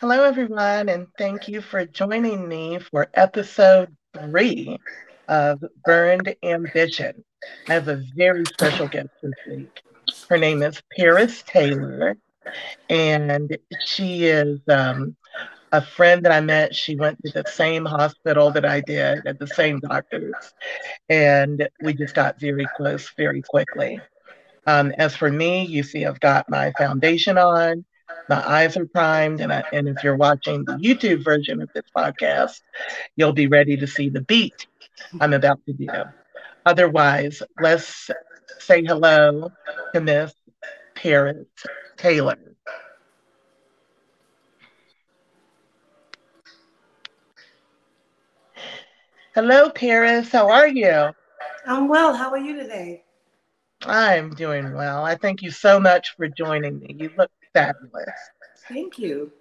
Hello, everyone, and thank you for joining me for episode three of Burned Ambition. I have a very special guest this week. Her name is Paris Taylor, and she is um, a friend that I met. She went to the same hospital that I did at the same doctors, and we just got very close very quickly. Um, as for me, you see, I've got my foundation on my eyes are primed, and, I, and if you're watching the YouTube version of this podcast, you'll be ready to see the beat I'm about to do. Otherwise, let's say hello to Miss Paris Taylor. Hello, Paris. How are you? I'm well. How are you today? I'm doing well. I thank you so much for joining me. You look fabulous. Thank you.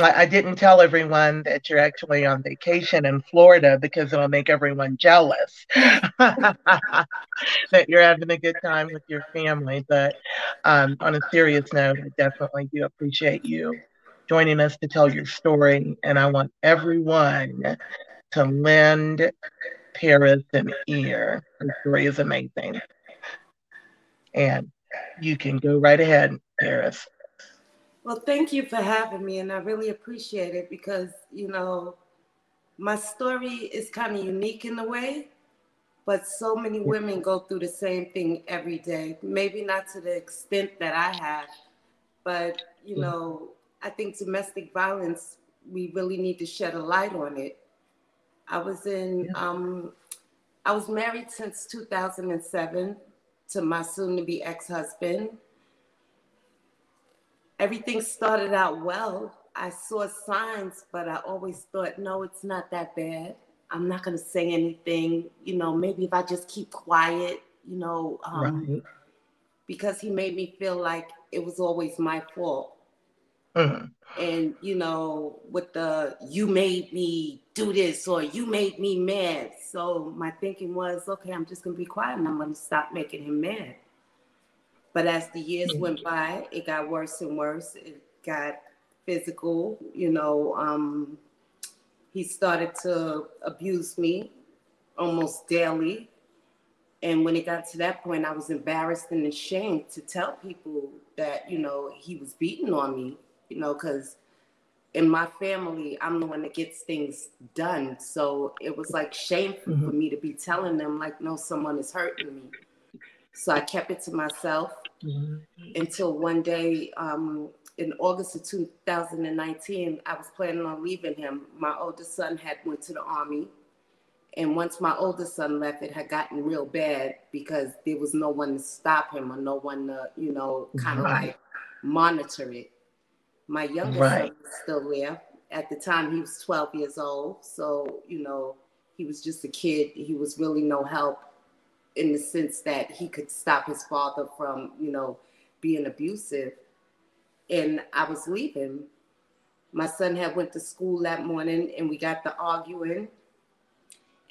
I didn't tell everyone that you're actually on vacation in Florida because it'll make everyone jealous that you're having a good time with your family. But um, on a serious note, I definitely do appreciate you joining us to tell your story. And I want everyone to lend Paris an ear. Her story is amazing. And you can go right ahead, Paris. Well, thank you for having me, and I really appreciate it because, you know, my story is kind of unique in a way, but so many women go through the same thing every day. Maybe not to the extent that I have, but, you know, I think domestic violence, we really need to shed a light on it. I was in, um, I was married since 2007 to my soon to be ex husband. Everything started out well. I saw signs, but I always thought, no, it's not that bad. I'm not going to say anything. You know, maybe if I just keep quiet, you know, um, right. because he made me feel like it was always my fault. Mm-hmm. And, you know, with the you made me do this or you made me mad. So my thinking was, okay, I'm just going to be quiet and I'm going to stop making him mad. But as the years mm-hmm. went by, it got worse and worse. It got physical, you know. Um, he started to abuse me almost daily. And when it got to that point, I was embarrassed and ashamed to tell people that, you know, he was beating on me, you know, because in my family, I'm the one that gets things done. So it was like shameful mm-hmm. for me to be telling them, like, no, someone is hurting me. So I kept it to myself mm-hmm. until one day um, in August of 2019, I was planning on leaving him. My oldest son had went to the army. And once my oldest son left, it had gotten real bad because there was no one to stop him or no one to, you know, kind of right. like monitor it. My youngest right. son was still there. At the time, he was 12 years old. So, you know, he was just a kid. He was really no help in the sense that he could stop his father from, you know, being abusive. And I was leaving. My son had went to school that morning and we got to arguing.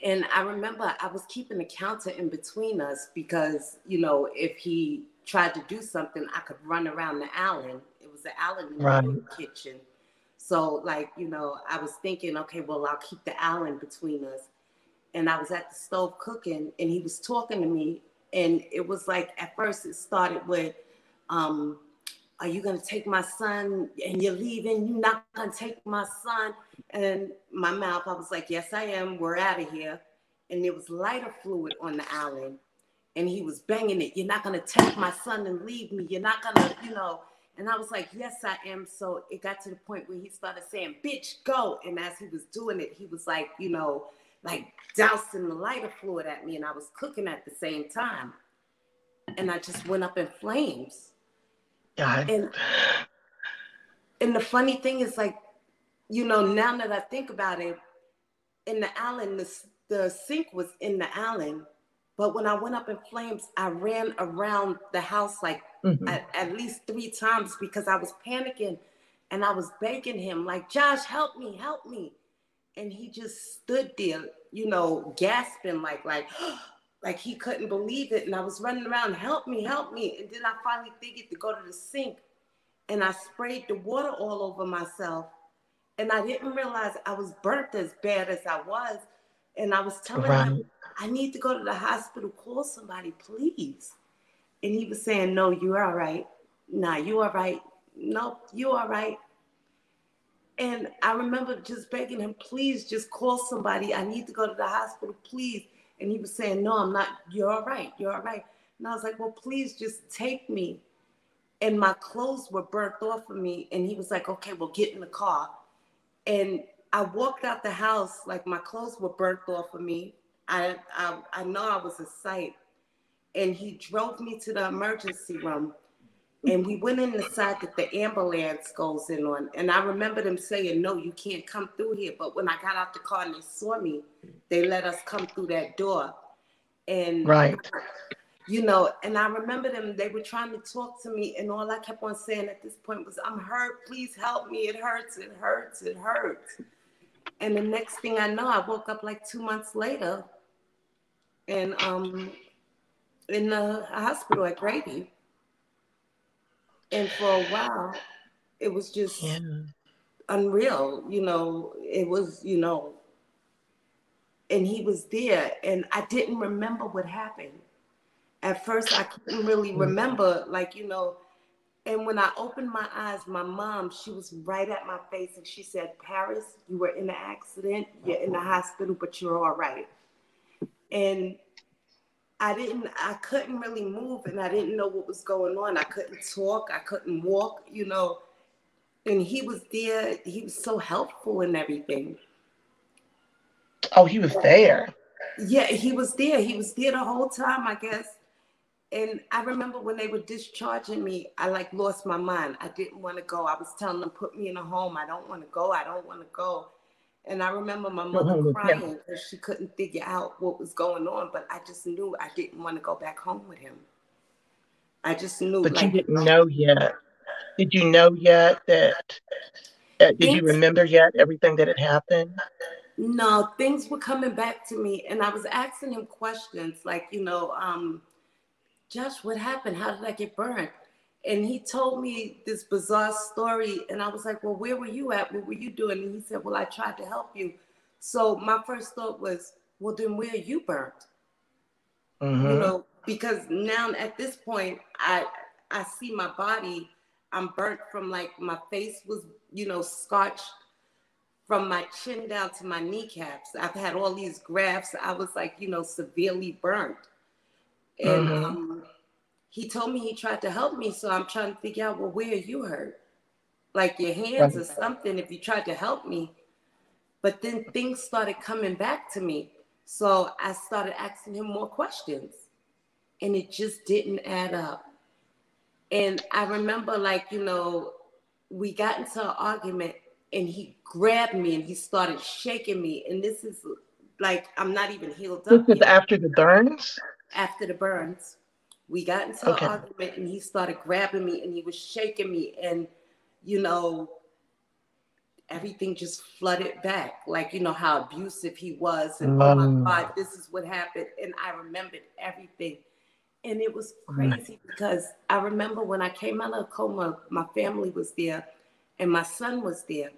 And I remember I was keeping a counter in between us because, you know, if he tried to do something, I could run around the island It was the island right. kitchen. So, like, you know, I was thinking, okay, well, I'll keep the island between us. And I was at the stove cooking, and he was talking to me. And it was like, at first, it started with, um, Are you to take my son and you're leaving? You're not to take my son. And my mouth, I was like, Yes, I am. We're out of here. And there was lighter fluid on the island, And he was banging it. You're not to take my son and leave me. You're not to, you know. And I was like, yes, I am. So it got to the point where he started saying, bitch, go. And as he was doing it, he was like, you know, like dousing the lighter fluid at me. And I was cooking at the same time. And I just went up in flames. God. And, and the funny thing is, like, you know, now that I think about it, in the island, the, the sink was in the island. But when I went up in flames, I ran around the house like mm-hmm. at, at least three times because I was panicking and I was begging him, like, Josh, help me, help me. And he just stood there, you know, gasping, like, like, like he couldn't believe it. And I was running around, help me, help me. And then I finally figured to go to the sink. and I sprayed the water all over myself. And I didn't realize I was burnt as bad as I was. And I was telling right. him, I need to go to the hospital, call somebody, please. And he was saying, No, you're all right. Nah, you are all right. Nope, you are all right. And I remember just begging him, please just call somebody. I need to go to the hospital, please. And he was saying, No, I'm not. You're all right. You're all right. And I was like, Well, please just take me. And my clothes were burnt off of me. And he was like, Okay, well, get in the car. And I walked out the house like my clothes were burnt off of me. I, I, I know I was a sight. And he drove me to the emergency room and we went in the side that the ambulance goes in on. And I remember them saying, No, you can't come through here. But when I got out the car and they saw me, they let us come through that door. And right. You know, and I remember them, they were trying to talk to me, and all I kept on saying at this point was, I'm hurt, please help me. It hurts, it hurts, it hurts. And the next thing I know, I woke up like two months later and um in the hospital at Grady and for a while it was just yeah. unreal you know it was you know. And he was there and i didn't remember what happened. At first i couldn't really mm. remember like you know. And when i opened my eyes my mom she was right at my face and she said paris you were in an accident. You're in the hospital but you're all right. And I didn't, I couldn't really move and I didn't know what was going on. I couldn't talk, I couldn't walk, you know. And he was there, he was so helpful and everything. Oh, he was there. Yeah, he was there. He was there the whole time, I guess. And I remember when they were discharging me, I like lost my mind. I didn't want to go. I was telling them, put me in a home. I don't want to go. I don't want to go. And I remember my mother crying because she couldn't figure out what was going on. But I just knew I didn't want to go back home with him. I just knew. But like, you didn't know yet. Did you know yet that? Uh, did you remember yet everything that had happened? No, things were coming back to me, and I was asking him questions like, you know, um, Josh, what happened? How did I get burned? And he told me this bizarre story and i was like well where were you at? What were you doing? And he said well i tried to help you. So my first thought was well then where are you burnt? Mm-hmm. you know because now at this point i i see my body. I'm burnt from like my face was you know scorched from my chin down to my kneecaps. I've had all these grafts. I was like you know severely burnt. And mm-hmm. um he told me he tried to help me. So I'm trying to figure out, well, where are you hurt? Like your hands right. or something if you tried to help me. But then things started coming back to me. So I started asking him more questions and it just didn't add up. And I remember, like, you know, we got into an argument and he grabbed me and he started shaking me. And this is like, I'm not even healed up. This is yet. after the burns? After the burns. We got into okay. an argument and he started grabbing me and he was shaking me and you know everything just flooded back like you know how abusive he was and mm. oh my mm. god this is what happened and I remembered everything and it was mm. crazy because I remember when I came out of coma my family was there and my son was there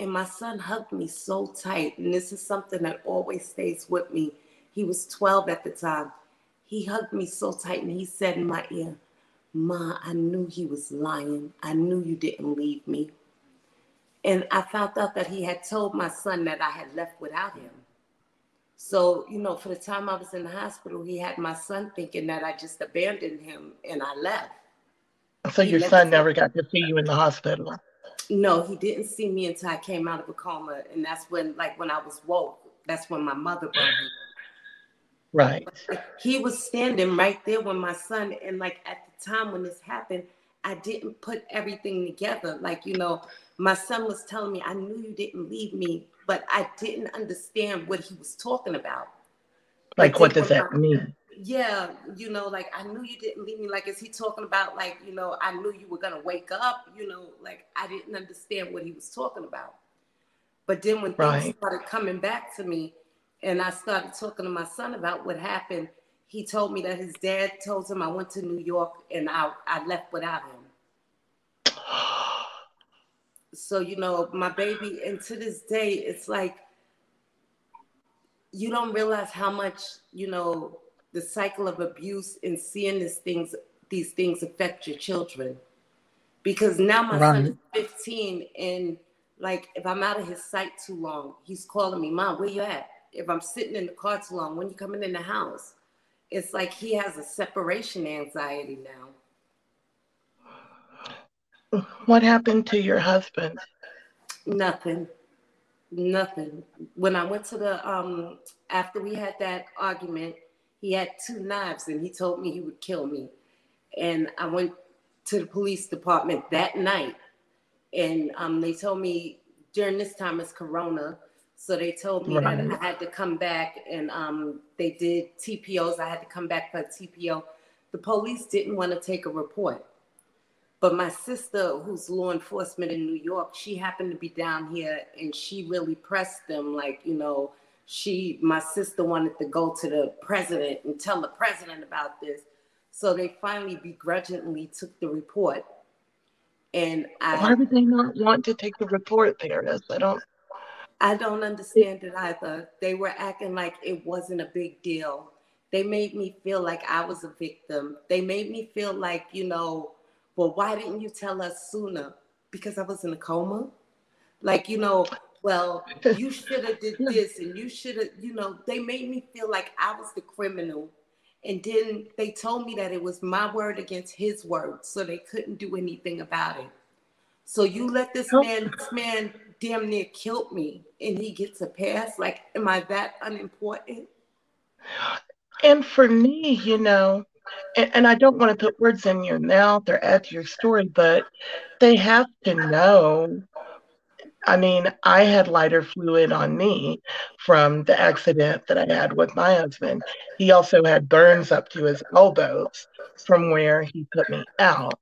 and my son hugged me so tight and this is something that always stays with me he was 12 at the time he hugged me so tight and he said in my ear, Ma, I knew he was lying. I knew you didn't leave me. And I found out that he had told my son that I had left without him. So, you know, for the time I was in the hospital, he had my son thinking that I just abandoned him and I left. So he your son never got to see you in the hospital? No, he didn't see me until I came out of a coma. And that's when, like, when I was woke, that's when my mother brought me Right. He was standing right there with my son. And like at the time when this happened, I didn't put everything together. Like, you know, my son was telling me, I knew you didn't leave me, but I didn't understand what he was talking about. Like, like what does that mean? Yeah, you know, like I knew you didn't leave me. Like, is he talking about like, you know, I knew you were gonna wake up, you know, like I didn't understand what he was talking about. But then when right. things started coming back to me, and I started talking to my son about what happened. He told me that his dad told him I went to New York and I, I left without him. so you know, my baby, and to this day, it's like you don't realize how much you know the cycle of abuse and seeing these things these things affect your children because now my right. son is 15 and like if i'm out of his sight too long he's calling me mom where you at if i'm sitting in the car too long when you coming in the house it's like he has a separation anxiety now. What happened to your husband? Nothing. Nothing. When i went to the um after we had that argument he had two knives and he told me he would kill me. And i went to the police department that night, and um, they told me during this time it's Corona, so they told me right. that I had to come back, and um, they did TPOs. I had to come back for a TPO. The police didn't want to take a report, but my sister, who's law enforcement in New York, she happened to be down here, and she really pressed them, like you know. She, my sister, wanted to go to the president and tell the president about this so they finally begrudgingly took the report. And I, why would they not want to take the report, Paris? I don't. I don't understand it either. They were acting like it wasn't a big deal. They made me feel like I was a victim. They made me feel like, you know, well, why didn't you tell us sooner? Because I was in a coma. Like, you know, well, you should have did this and you should have, you know, they made me feel like I was the criminal and then they told me that it was my word against his word, so they couldn't do anything about it. So you let this man, this man damn near killed me, and he gets a pass. Like, am I that unimportant? And for me, you know, and, and I don't want to put words in your mouth or add to your story, but they have to know I mean, I had lighter fluid on me from the accident that I had with my husband. He also had burns up to his elbows from where he put me out.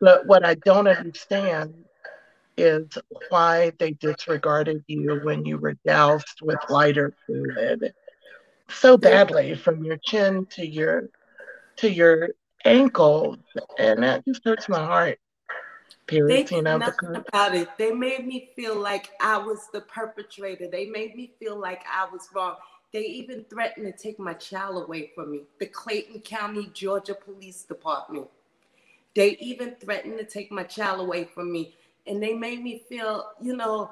But what I don't understand is why they disregarded you when you were doused with lighter fluid so badly from your chin to your to your ankles and that just hurts my heart they did nothing about it. They made me feel like I was the perpetrator. They made me feel like I was wrong. They even threatened to take my child away from me. The Clayton County, Georgia Police Department. They even threatened to take my child away from me. And they made me feel, you know,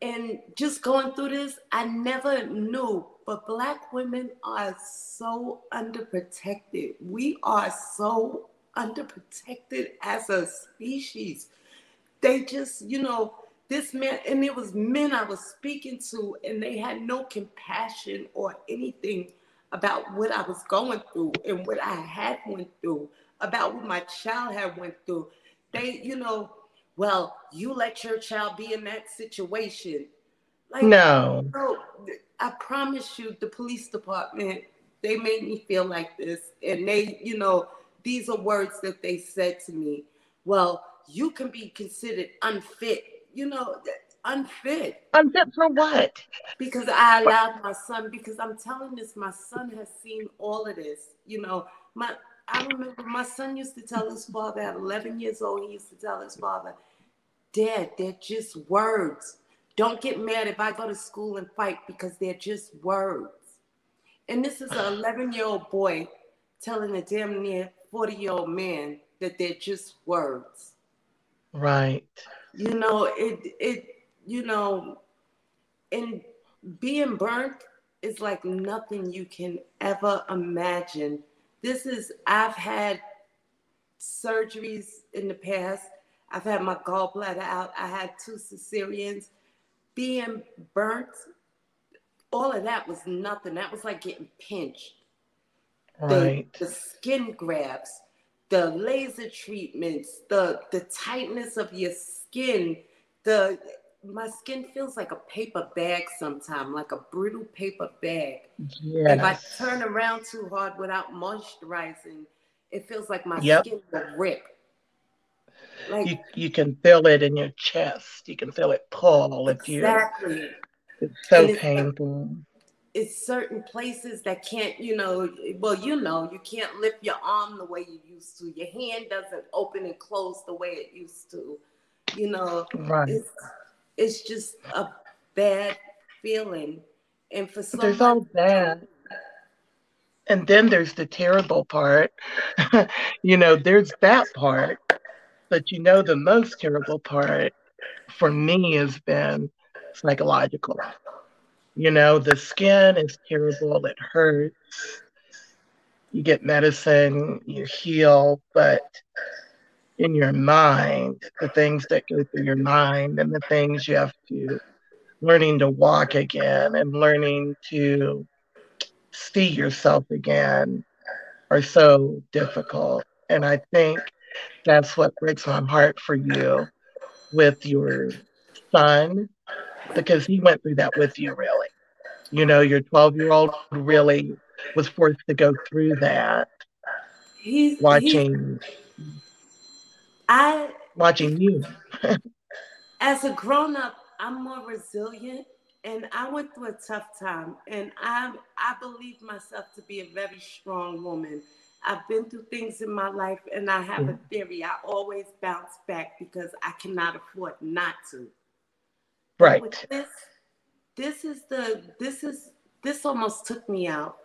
and just going through this, I never knew, but Black women are so underprotected. We are so underprotected as a species. They just, you know, this man, and it was men I was speaking to, and they had no compassion or anything about what I was going through and what I had went through, about what my child had went through. They, you know, well, you let your child be in that situation. Like, no. Bro, I promise you, the police department, they made me feel like this. And they, you know, these are words that they said to me. Well, you can be considered unfit. You know, unfit. Unfit for what? Because I allowed my son, because I'm telling this, my son has seen all of this. You know, my I remember my son used to tell his father at 11 years old, he used to tell his father, Dad, they're just words. Don't get mad if I go to school and fight because they're just words. And this is an 11 year old boy telling a damn near 40 year old man that they're just words. Right. You know, it, it, you know, and being burnt is like nothing you can ever imagine. This is, I've had surgeries in the past. I've had my gallbladder out. I had two cesareans. Being burnt, all of that was nothing. That was like getting pinched right. the, the skin grafts, the laser treatments, the the tightness of your skin, the my skin feels like a paper bag sometimes, like a brittle paper bag. Yes. If I turn around too hard without moisturizing, it feels like my yep. skin will rip. Like you, you can feel it in your chest. You can feel it pull if you. Exactly. It's so it's painful it's certain places that can't, you know, well, you know, you can't lift your arm the way you used to. Your hand doesn't open and close the way it used to. You know, right. it's, it's just a bad feeling. And for some there's all that. And then there's the terrible part. you know, there's that part. But you know, the most terrible part for me has been psychological. You know, the skin is terrible, it hurts. You get medicine, you heal, but in your mind, the things that go through your mind and the things you have to learning to walk again and learning to see yourself again are so difficult. And I think that's what breaks my heart for you with your son, because he went through that with you, really. You know, your 12 year old really was forced to go through that. He's watching. He's, I watching you. as a grown up, I'm more resilient and I went through a tough time and I I believe myself to be a very strong woman. I've been through things in my life and I have a theory. I always bounce back because I cannot afford not to. Right. this this is the this is this almost took me out.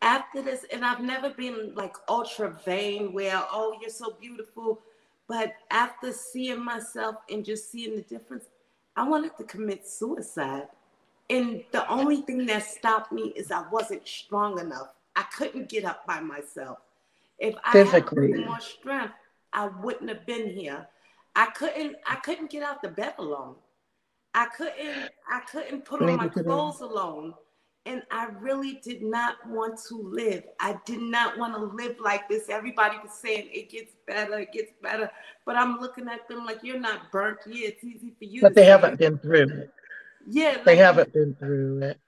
After this, and I've never been like ultra vain where, oh, you're so beautiful. But after seeing myself and just seeing the difference, I wanted to commit suicide. And the only thing that stopped me is I wasn't strong enough. I couldn't get up by myself. If I Physically. had more strength, I wouldn't have been here. I couldn't I couldn't get out the bed alone. I couldn't I couldn't put on my clothes alone. And I really did not want to live. I did not want to live like this. Everybody was saying it gets better, it gets better. But I'm looking at them like you're not burnt. Yeah, it's easy for you. But they haven't been through it. Yeah, like, they haven't been through it.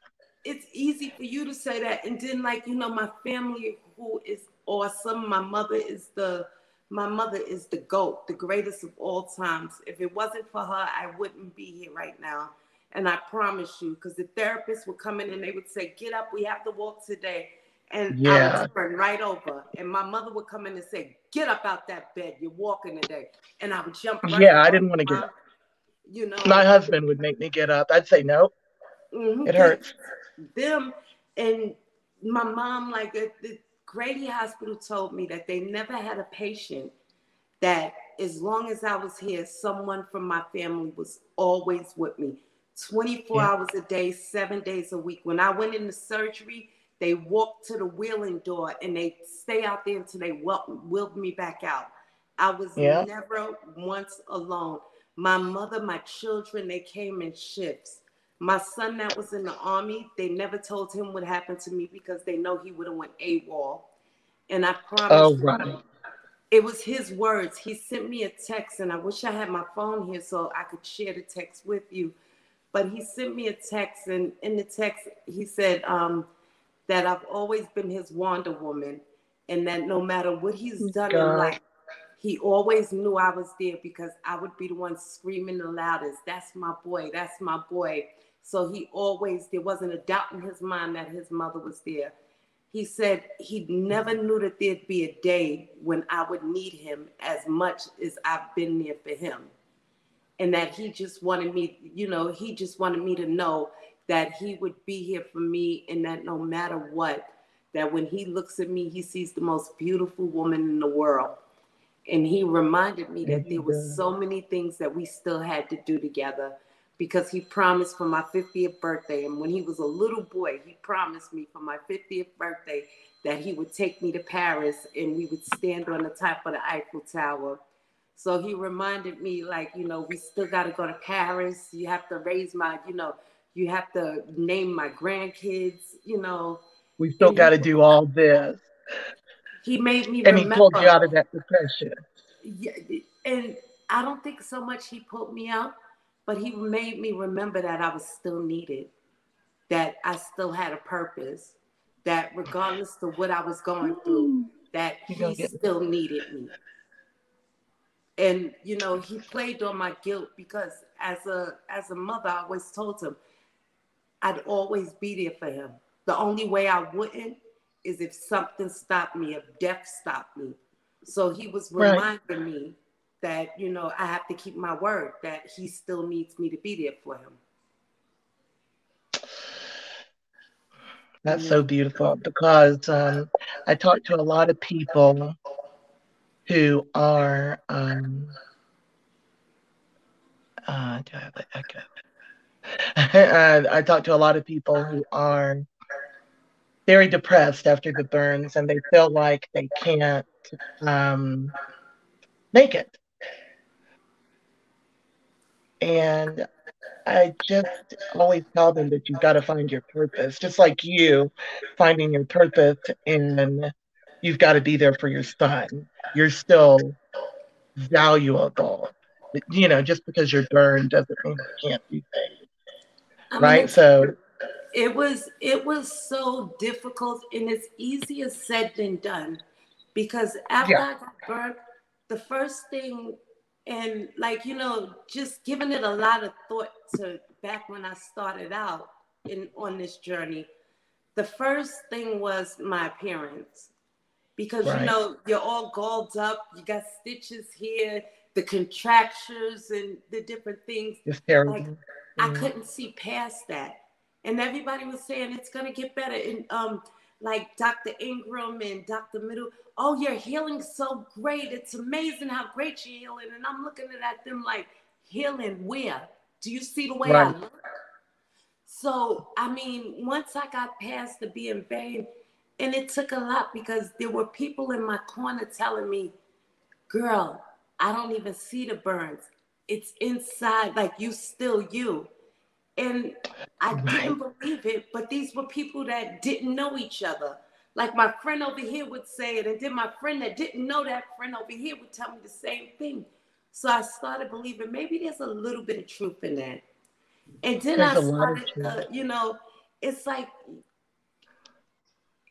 It's easy for you to say that, and then like you know, my family who is awesome. My mother is the my mother is the goat, the greatest of all times. If it wasn't for her, I wouldn't be here right now. And I promise you, because the therapists would come in and they would say, Get up, we have to walk today. And yeah. I would turn right over. And my mother would come in and say, Get up out that bed, you're walking today. And I would jump right Yeah, I didn't want to get up. You know, my husband would make me get up. I'd say, No, mm-hmm. it hurts. Them and my mom, like the, the Grady Hospital told me that they never had a patient that as long as I was here, someone from my family was always with me. 24 yeah. hours a day, seven days a week. When I went into surgery, they walked to the wheeling door and they stay out there until they wheeled me back out. I was yeah. never once alone. My mother, my children, they came in shifts. My son that was in the army, they never told him what happened to me because they know he would have went AWOL. And I promise oh, right. You, it was his words. He sent me a text, and I wish I had my phone here so I could share the text with you but he sent me a text, and in the text, he said um, that I've always been his Wonder Woman, and that no matter what he's done God. in life, he always knew I was there because I would be the one screaming the loudest. That's my boy. That's my boy. So he always, there wasn't a doubt in his mind that his mother was there. He said he never knew that there'd be a day when I would need him as much as I've been there for him and that he just wanted me, you know, he just wanted me to know that he would be here for me and that no matter what, that when he looks at me, he sees the most beautiful woman in the world. And he reminded me that there were so many things that we still had to do together because he promised for my 50th birthday. And when he was a little boy, he promised me for my 50th birthday that he would take me to Paris and we would stand on the top of the Eiffel Tower so he reminded me, like, you know, we still got to go to Paris. You have to raise my, you know, you have to name my grandkids, you know. We still got to do all this. He made me and remember. he pulled you out of that depression. Yeah, and I don't think so much he pulled me out, but he made me remember that I was still needed, that I still had a purpose, that regardless of what I was going through, that he still needed me and you know he played on my guilt because as a as a mother i always told him i'd always be there for him the only way i wouldn't is if something stopped me if death stopped me so he was reminding right. me that you know I have to keep my word that he still needs me to be there for him. That's so beautiful because um, I talk to a lot of people who are. Um, uh, do I have the echo? I talk to a lot of people who are very depressed after the burns and they feel like they can't um, make it. And I just always tell them that you've got to find your purpose, just like you finding your purpose and you've got to be there for your son. You're still valuable. You know, just because you're burned doesn't mean you can't do things. I right? Mean, so it was it was so difficult and it's easier said than done because after yeah. I got burned, the first thing and like you know just giving it a lot of thought to back when i started out in on this journey the first thing was my appearance because right. you know you're all galled up you got stitches here the contractures and the different things it's terrible. Like, i couldn't see past that and everybody was saying it's going to get better and um like Dr. Ingram and Dr. Middle. Oh, you're healing so great. It's amazing how great you're healing. And I'm looking at them like, healing where? Do you see the way right. I look? So, I mean, once I got past the being vain, and it took a lot because there were people in my corner telling me, girl, I don't even see the burns. It's inside, like you still you. And I right. didn't believe it, but these were people that didn't know each other. Like my friend over here would say it, and then my friend that didn't know that friend over here would tell me the same thing. So I started believing maybe there's a little bit of truth in that. And then there's I started, uh, you know, it's like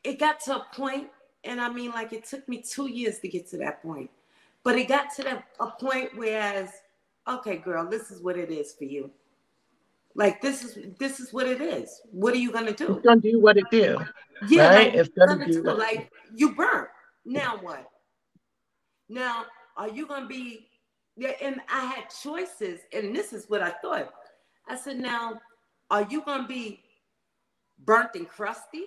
it got to a point, and I mean, like it took me two years to get to that point, but it got to that, a point whereas, okay, girl, this is what it is for you. Like this is this is what it is. What are you gonna do? It's gonna do what it do. Yeah, right? like, it's gonna, do what like you burn. Now what? Now are you gonna be? Yeah, and I had choices, and this is what I thought. I said, now are you gonna be burnt and crusty?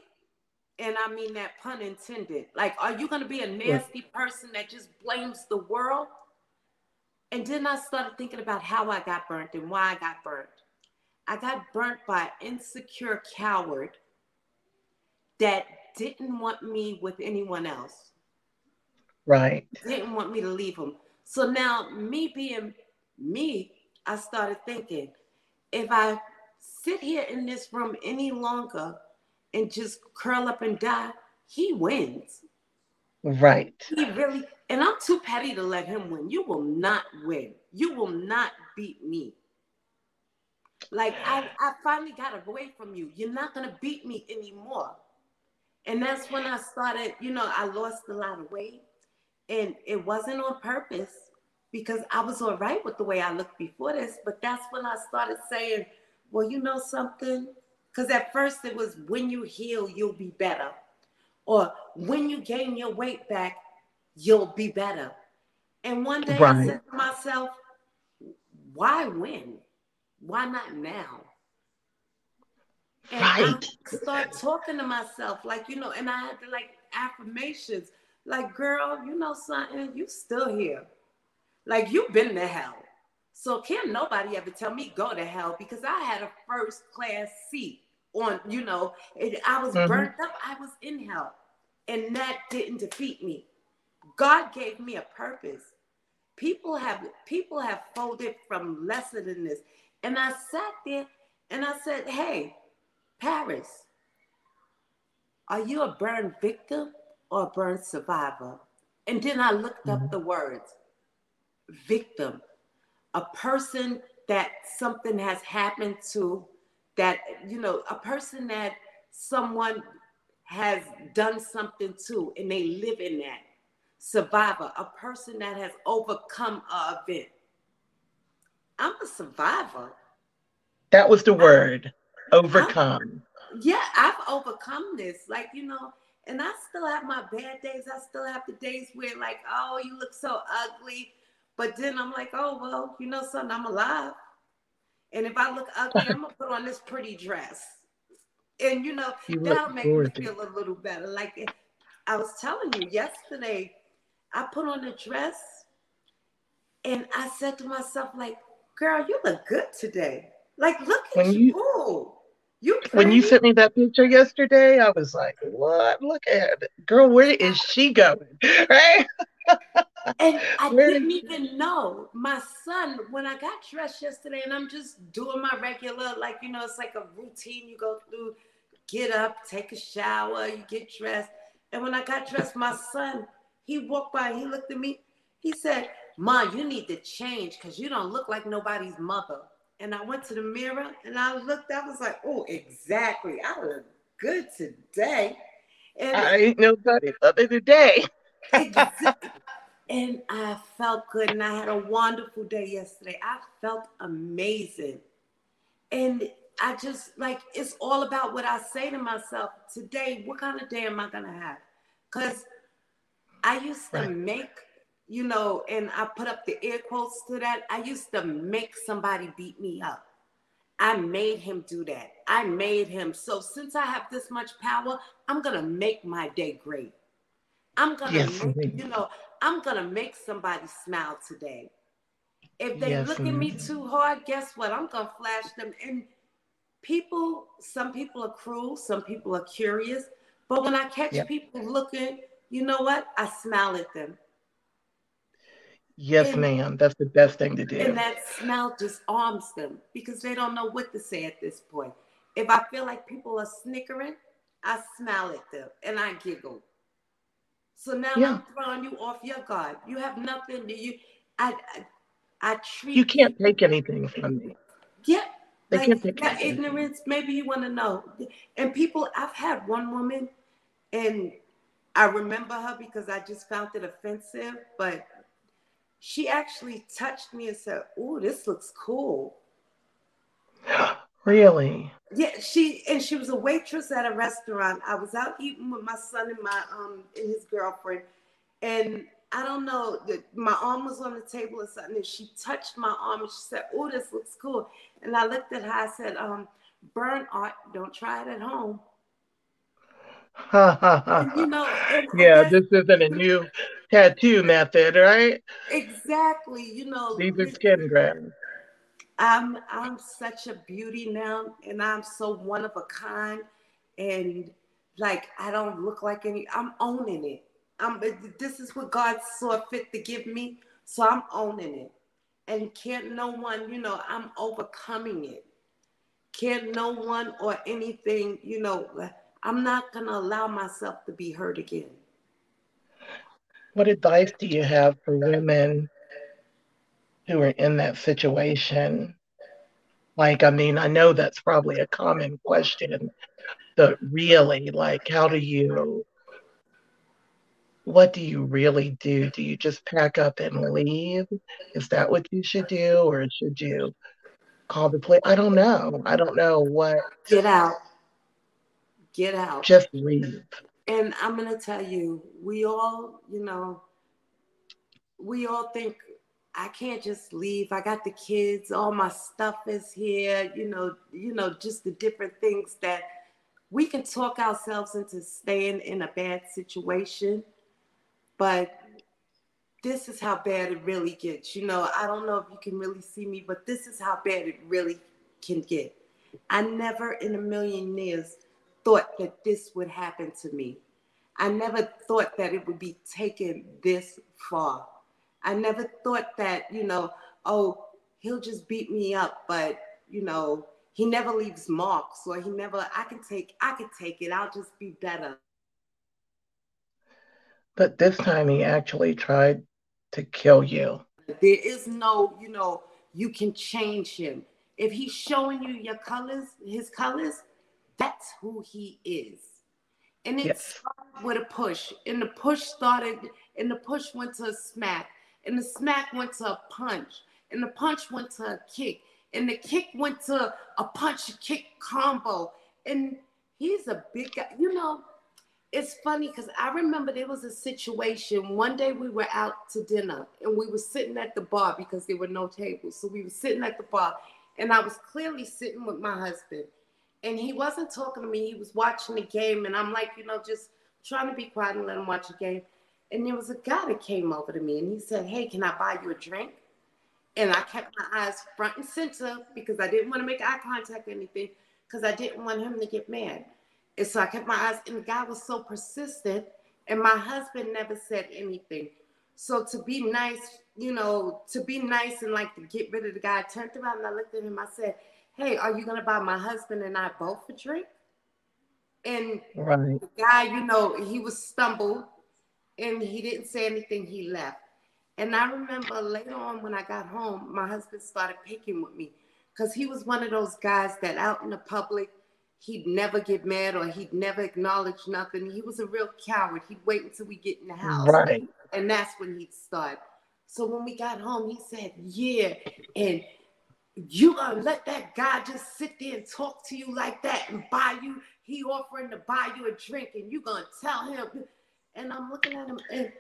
And I mean that pun intended. Like, are you gonna be a nasty person that just blames the world? And then I started thinking about how I got burnt and why I got burnt. I got burnt by an insecure coward that didn't want me with anyone else. Right. Didn't want me to leave him. So now, me being me, I started thinking if I sit here in this room any longer and just curl up and die, he wins. Right. He really, and I'm too petty to let him win. You will not win. You will not beat me. Like I, I finally got away from you. You're not gonna beat me anymore. And that's when I started, you know, I lost a lot of weight. And it wasn't on purpose because I was all right with the way I looked before this. But that's when I started saying, well, you know something? Because at first it was when you heal, you'll be better. Or when you gain your weight back, you'll be better. And one day right. I said to myself, why when? why not now? And right. I start talking to myself, like, you know, and I had to like affirmations, like, girl, you know something, you still here. Like you've been to hell. So can't nobody ever tell me go to hell because I had a first class seat on, you know, it, I was mm-hmm. burnt up, I was in hell. And that didn't defeat me. God gave me a purpose. People have people have folded from lesser than this. And I sat there and I said, Hey, Paris, are you a burn victim or a burn survivor? And then I looked up mm-hmm. the words victim, a person that something has happened to, that, you know, a person that someone has done something to and they live in that. Survivor, a person that has overcome an event. I'm a survivor. That was the word overcome. I, yeah, I've overcome this. Like, you know, and I still have my bad days. I still have the days where, like, oh, you look so ugly. But then I'm like, oh well, you know something, I'm alive. And if I look ugly, I'm gonna put on this pretty dress. And you know, you that'll make gorgeous. me feel a little better. Like I was telling you yesterday, I put on a dress and I said to myself, like, girl, you look good today. Like, look at when you. you you when you sent me that picture yesterday, I was like, "What? Look at it, girl. Where is she going?" Right? and I didn't even know. My son, when I got dressed yesterday, and I'm just doing my regular, like you know, it's like a routine you go through. Get up, take a shower, you get dressed. And when I got dressed, my son, he walked by, he looked at me, he said, "Ma, you need to change because you don't look like nobody's mother." and I went to the mirror and I looked, I was like, oh, exactly. I look good today. And I ain't nobody other today. And I felt good and I had a wonderful day yesterday. I felt amazing. And I just like it's all about what I say to myself today. What kind of day am I gonna have? Because I used to right. make you know, and I put up the air quotes to that. I used to make somebody beat me up. I made him do that. I made him. So since I have this much power, I'm gonna make my day great. I'm gonna yes, make, you know, I'm gonna make somebody smile today. If they yes, look at me too hard, guess what? I'm gonna flash them. And people, some people are cruel, some people are curious. But when I catch yep. people looking, you know what? I smile at them. Yes, and, ma'am. That's the best thing to do. And that smell just arms them because they don't know what to say at this point. If I feel like people are snickering, I smile at them and I giggle. So now yeah. I'm throwing you off your guard. You have nothing to you. I, I, I treat you can't take anything from me. Yeah, they like, can't take that ignorance. Maybe you want to know. And people, I've had one woman, and I remember her because I just found it offensive. But she actually touched me and said, "Oh, this looks cool." Really? Yeah, she and she was a waitress at a restaurant. I was out eating with my son and my um and his girlfriend, and I don't know that my arm was on the table or something, and she touched my arm and she said, "Oh, this looks cool." And I looked at her. I said, "Um, burn art. Don't try it at home." you know, yeah, this isn't a new tattoo method, right? Exactly. You know, these are skin grafts. I'm I'm such a beauty now, and I'm so one of a kind, and like I don't look like any. I'm owning it. I'm. This is what God saw fit to give me, so I'm owning it. And can't no one, you know, I'm overcoming it. Can't no one or anything, you know, I'm not gonna allow myself to be hurt again. What advice do you have for women who are in that situation? Like, I mean, I know that's probably a common question, but really, like, how do you, what do you really do? Do you just pack up and leave? Is that what you should do? Or should you call the police? I don't know. I don't know what. Get out. Get out. Just leave and I'm gonna tell you, we all, you know, we all think I can't just leave. I got the kids, all my stuff is here, you know, you know, just the different things that we can talk ourselves into staying in a bad situation. But this is how bad it really gets. You know, I don't know if you can really see me, but this is how bad it really can get. I never in a million years thought that this would happen to me. I never thought that it would be taken this far. I never thought that, you know, oh, he'll just beat me up, but, you know, he never leaves marks or he never, I can take, I can take it. I'll just be better. But this time he actually tried to kill you. There is no, you know, you can change him. If he's showing you your colors, his colors, that's who he is. And it yes. started with a push. And the push started, and the push went to a smack. And the smack went to a punch. And the punch went to a kick. And the kick went to a punch kick combo. And he's a big guy. You know, it's funny because I remember there was a situation. One day we were out to dinner and we were sitting at the bar because there were no tables. So we were sitting at the bar and I was clearly sitting with my husband. And he wasn't talking to me, he was watching the game. And I'm like, you know, just trying to be quiet and let him watch the game. And there was a guy that came over to me and he said, Hey, can I buy you a drink? And I kept my eyes front and center because I didn't want to make eye contact or anything because I didn't want him to get mad. And so I kept my eyes, and the guy was so persistent, and my husband never said anything. So to be nice, you know, to be nice and like to get rid of the guy, I turned around and I looked at him. I said, Hey, are you gonna buy my husband and I both a drink? And right. the guy, you know, he was stumbled and he didn't say anything, he left. And I remember later on when I got home, my husband started picking with me because he was one of those guys that out in the public, he'd never get mad or he'd never acknowledge nothing. He was a real coward. He'd wait until we get in the house. Right. And that's when he'd start. So when we got home, he said, Yeah, and you gonna let that guy just sit there and talk to you like that and buy you, he offering to buy you a drink, and you gonna tell him. And I'm looking at him and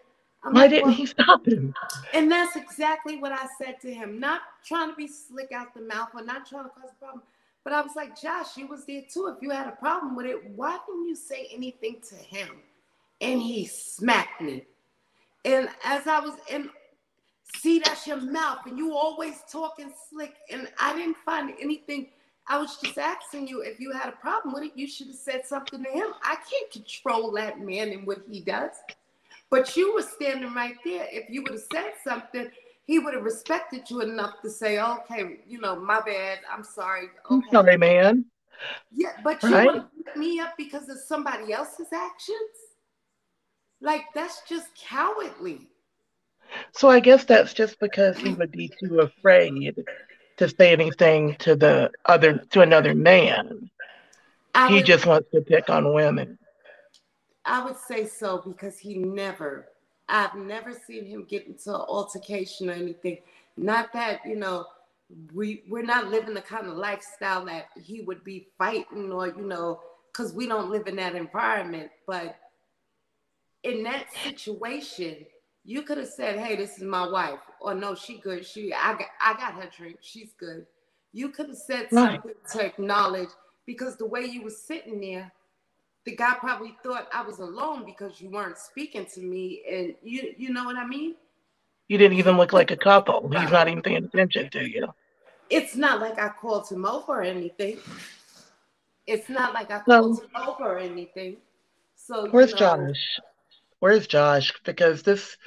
I'm why like, didn't well, he stop him? And that's exactly what I said to him. Not trying to be slick out the mouth or not trying to cause a problem. But I was like, Josh, you was there too. If you had a problem with it, why didn't you say anything to him? And he smacked me. And as I was in, see, that's your mouth, and you always talking slick. And I didn't find anything. I was just asking you if you had a problem with it, you should have said something to him. I can't control that man and what he does. But you were standing right there. If you would have said something, he would have respected you enough to say, okay, you know, my bad. I'm sorry. Okay. Sorry, man. Yeah, but right? you want to beat me up because of somebody else's actions? Like, that's just cowardly. So I guess that's just because he would be too afraid to say anything to the other to another man. I he would, just wants to pick on women. I would say so because he never I've never seen him get into an altercation or anything. Not that, you know, we we're not living the kind of lifestyle that he would be fighting or, you know, because we don't live in that environment. But in that situation, you could have said, Hey, this is my wife, or no, she good. She I got I got her drink, she's good. You could have said something right. to acknowledge because the way you were sitting there, the guy probably thought I was alone because you weren't speaking to me, and you you know what I mean. You didn't even look like a couple. He's not even paying attention to you. It's not like I called him over or anything. It's not like I called him over or anything. So where's know, Josh? Where's Josh? Because this,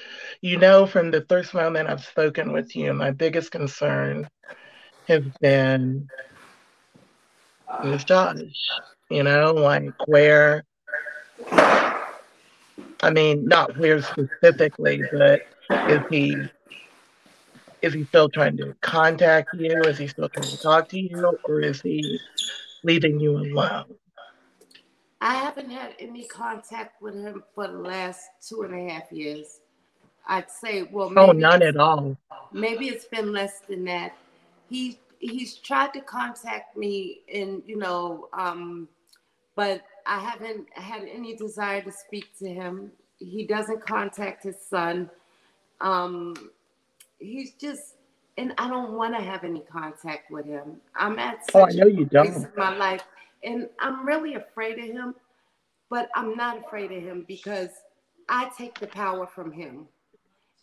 you know, from the first moment I've spoken with you, my biggest concern has been where's Josh? you know, like where, I mean, not where specifically, but is he is he still trying to contact you? Is he still trying to talk to you, or is he leaving you alone? I haven't had any contact with him for the last two and a half years. I'd say, well, oh, none at all. Maybe it's been less than that. He he's tried to contact me, and you know, um, but I haven't had any desire to speak to him. He doesn't contact his son. Um, he's just, and I don't want to have any contact with him. I'm at such oh, I know you don't. in my life, and I'm really afraid of him. But I'm not afraid of him because I take the power from him,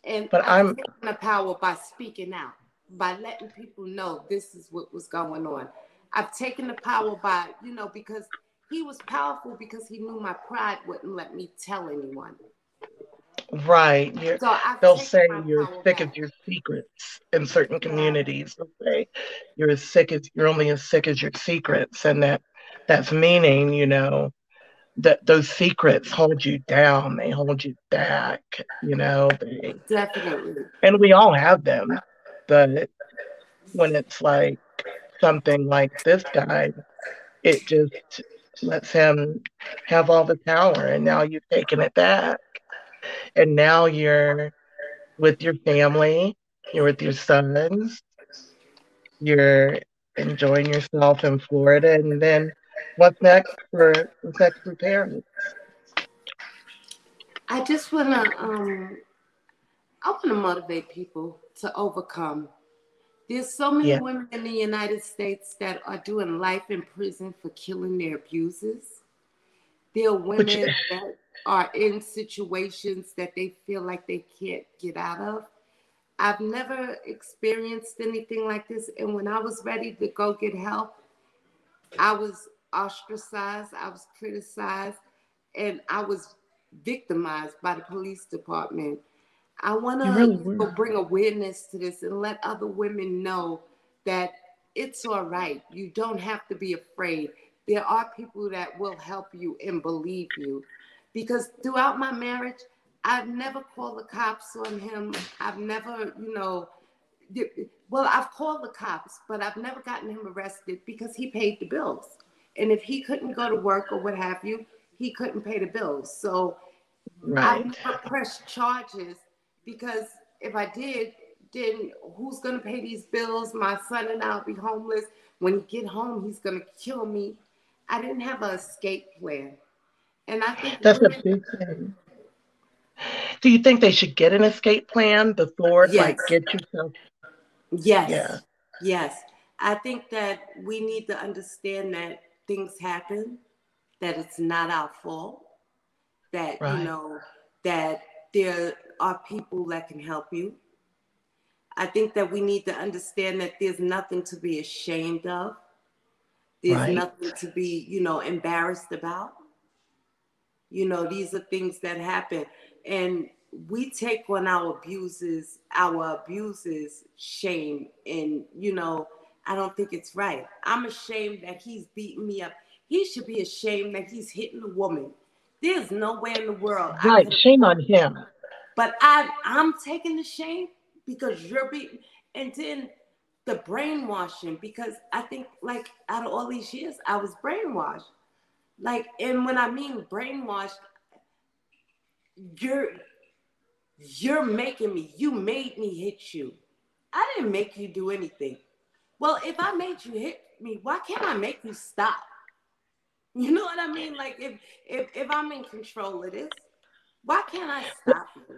and but I'm taking the power by speaking out, by letting people know this is what was going on. I've taken the power by, you know, because he was powerful because he knew my pride wouldn't let me tell anyone. Right. You're, so they'll say you're sick back. of your secrets in certain communities. They'll say you're as sick as you're only as sick as your secrets, and that that's meaning, you know, that those secrets hold you down. They hold you back. You know. They, Definitely. And we all have them, but when it's like something like this guy, it just lets him have all the power. And now you've taken it back. And now you're with your family, you're with your sons, you're enjoying yourself in Florida. And then what's next for what's next for Paris? I just want to, um, I want to motivate people to overcome. There's so many yeah. women in the United States that are doing life in prison for killing their abusers. There are women that are in situations that they feel like they can't get out of. I've never experienced anything like this. And when I was ready to go get help, I was ostracized, I was criticized, and I was victimized by the police department. I want to really bring awareness to this and let other women know that it's all right. You don't have to be afraid. There are people that will help you and believe you. Because throughout my marriage, I've never called the cops on him. I've never, you know, well, I've called the cops, but I've never gotten him arrested because he paid the bills. And if he couldn't go to work or what have you, he couldn't pay the bills. So right. I never pressed charges because if I did, then who's gonna pay these bills? My son and I'll be homeless. When he get home, he's gonna kill me. I didn't have an escape plan. And I think that's women, a big thing. Do you think they should get an escape plan before yes. like get yourself? Yes. Yeah. Yes. I think that we need to understand that things happen, that it's not our fault, that right. you know, that there are people that can help you. I think that we need to understand that there's nothing to be ashamed of. There's right. nothing to be, you know, embarrassed about. You know, these are things that happen. And we take on our abuses, our abuses, shame. And, you know, I don't think it's right. I'm ashamed that he's beating me up. He should be ashamed that he's hitting a woman. There's no way in the world. Right. Shame on him. But I, I'm taking the shame because you're beating. And then the brainwashing, because I think, like, out of all these years, I was brainwashed. Like, and when I mean brainwashed, you're you're making me, you made me hit you. I didn't make you do anything. Well, if I made you hit me, why can't I make you stop? You know what I mean? Like if if if I'm in control of this, why can't I stop you?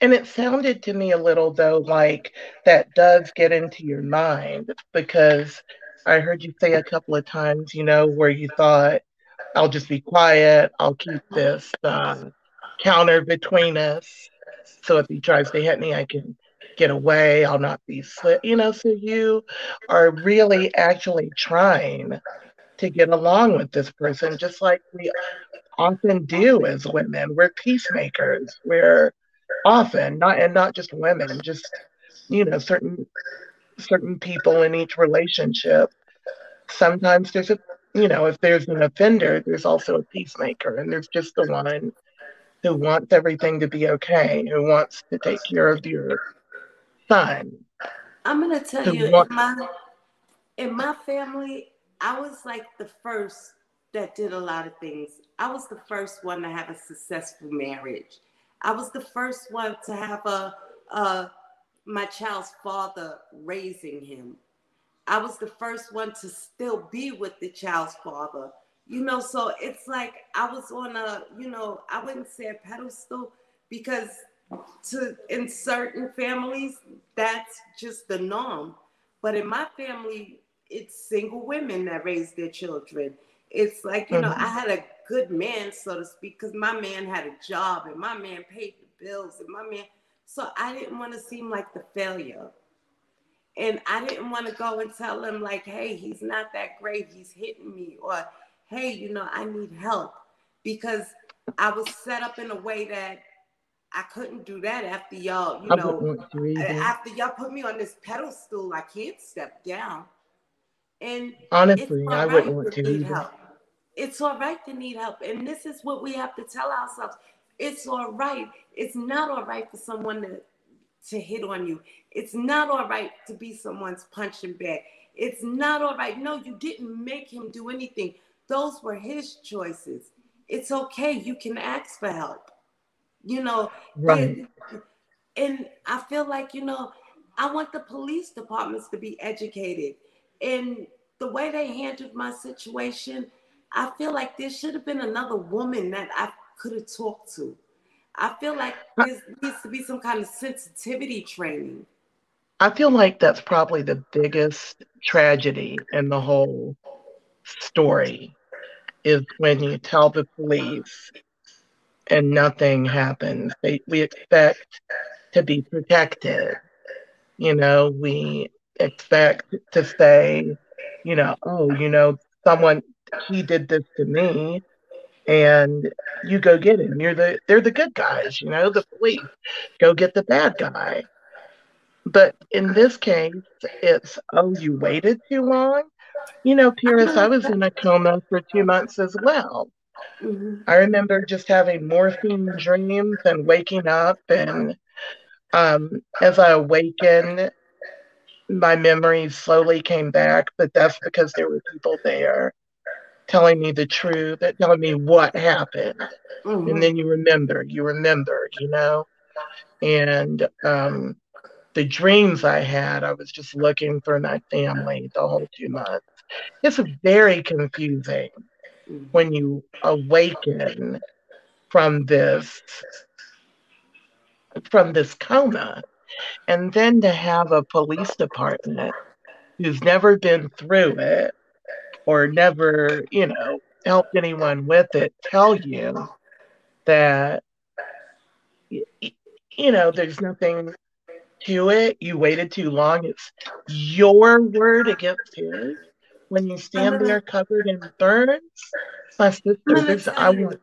And it sounded to me a little though like that does get into your mind because I heard you say a couple of times, you know, where you thought, I'll just be quiet, I'll keep this um, counter between us. So if he tries to hit me, I can get away. I'll not be slit. You know, so you are really actually trying to get along with this person, just like we often do as women. We're peacemakers. We're often not, and not just women, just you know, certain certain people in each relationship. Sometimes there's a, you know, if there's an offender, there's also a peacemaker, and there's just the one who wants everything to be okay, who wants to take care of your son. I'm gonna tell you, in my in my family, I was like the first that did a lot of things. I was the first one to have a successful marriage. I was the first one to have a, a my child's father raising him. I was the first one to still be with the child's father you know so it's like i was on a you know i wouldn't say a pedestal because to in certain families that's just the norm. But in my family it's single women that raise their children. It's like you mm-hmm. know i had a good man so to speak because my man had a job and my man paid the bills and my man so i didn't want to seem like the failure. And i didn't want to go and tell him like hey he's not that great he's hitting me or hey, you know, I need help because I was set up in a way that I couldn't do that after y'all, you know, after y'all put me on this pedestal, I can't step down. And honestly, I right wouldn't want to need help. It's all right to need help. And this is what we have to tell ourselves. It's all right. It's not all right for someone to, to hit on you. It's not all right to be someone's punching bag. It's not all right. No, you didn't make him do anything. Those were his choices. It's okay. You can ask for help. You know, right. and, and I feel like, you know, I want the police departments to be educated. And the way they handled my situation, I feel like there should have been another woman that I could have talked to. I feel like there needs to be some kind of sensitivity training. I feel like that's probably the biggest tragedy in the whole story is when you tell the police and nothing happens. We expect to be protected. You know, we expect to say, you know, oh, you know, someone he did this to me and you go get him. You're the they're the good guys, you know, the police. Go get the bad guy. But in this case, it's oh, you waited too long. You know, Paris, I was in a coma for two months as well. Mm-hmm. I remember just having morphine dreams and waking up, and um, as I awakened, my memories slowly came back. But that's because there were people there telling me the truth, telling me what happened, mm-hmm. and then you remember, you remember, you know, and um, the dreams I had, I was just looking for my family the whole two months. It's very confusing Mm-hmm. when you awaken from this from this coma and then to have a police department who's never been through it or never you know helped anyone with it tell you that you know there's nothing to it. You waited too long. It's your word against his when you stand there covered in burns, my sister, I want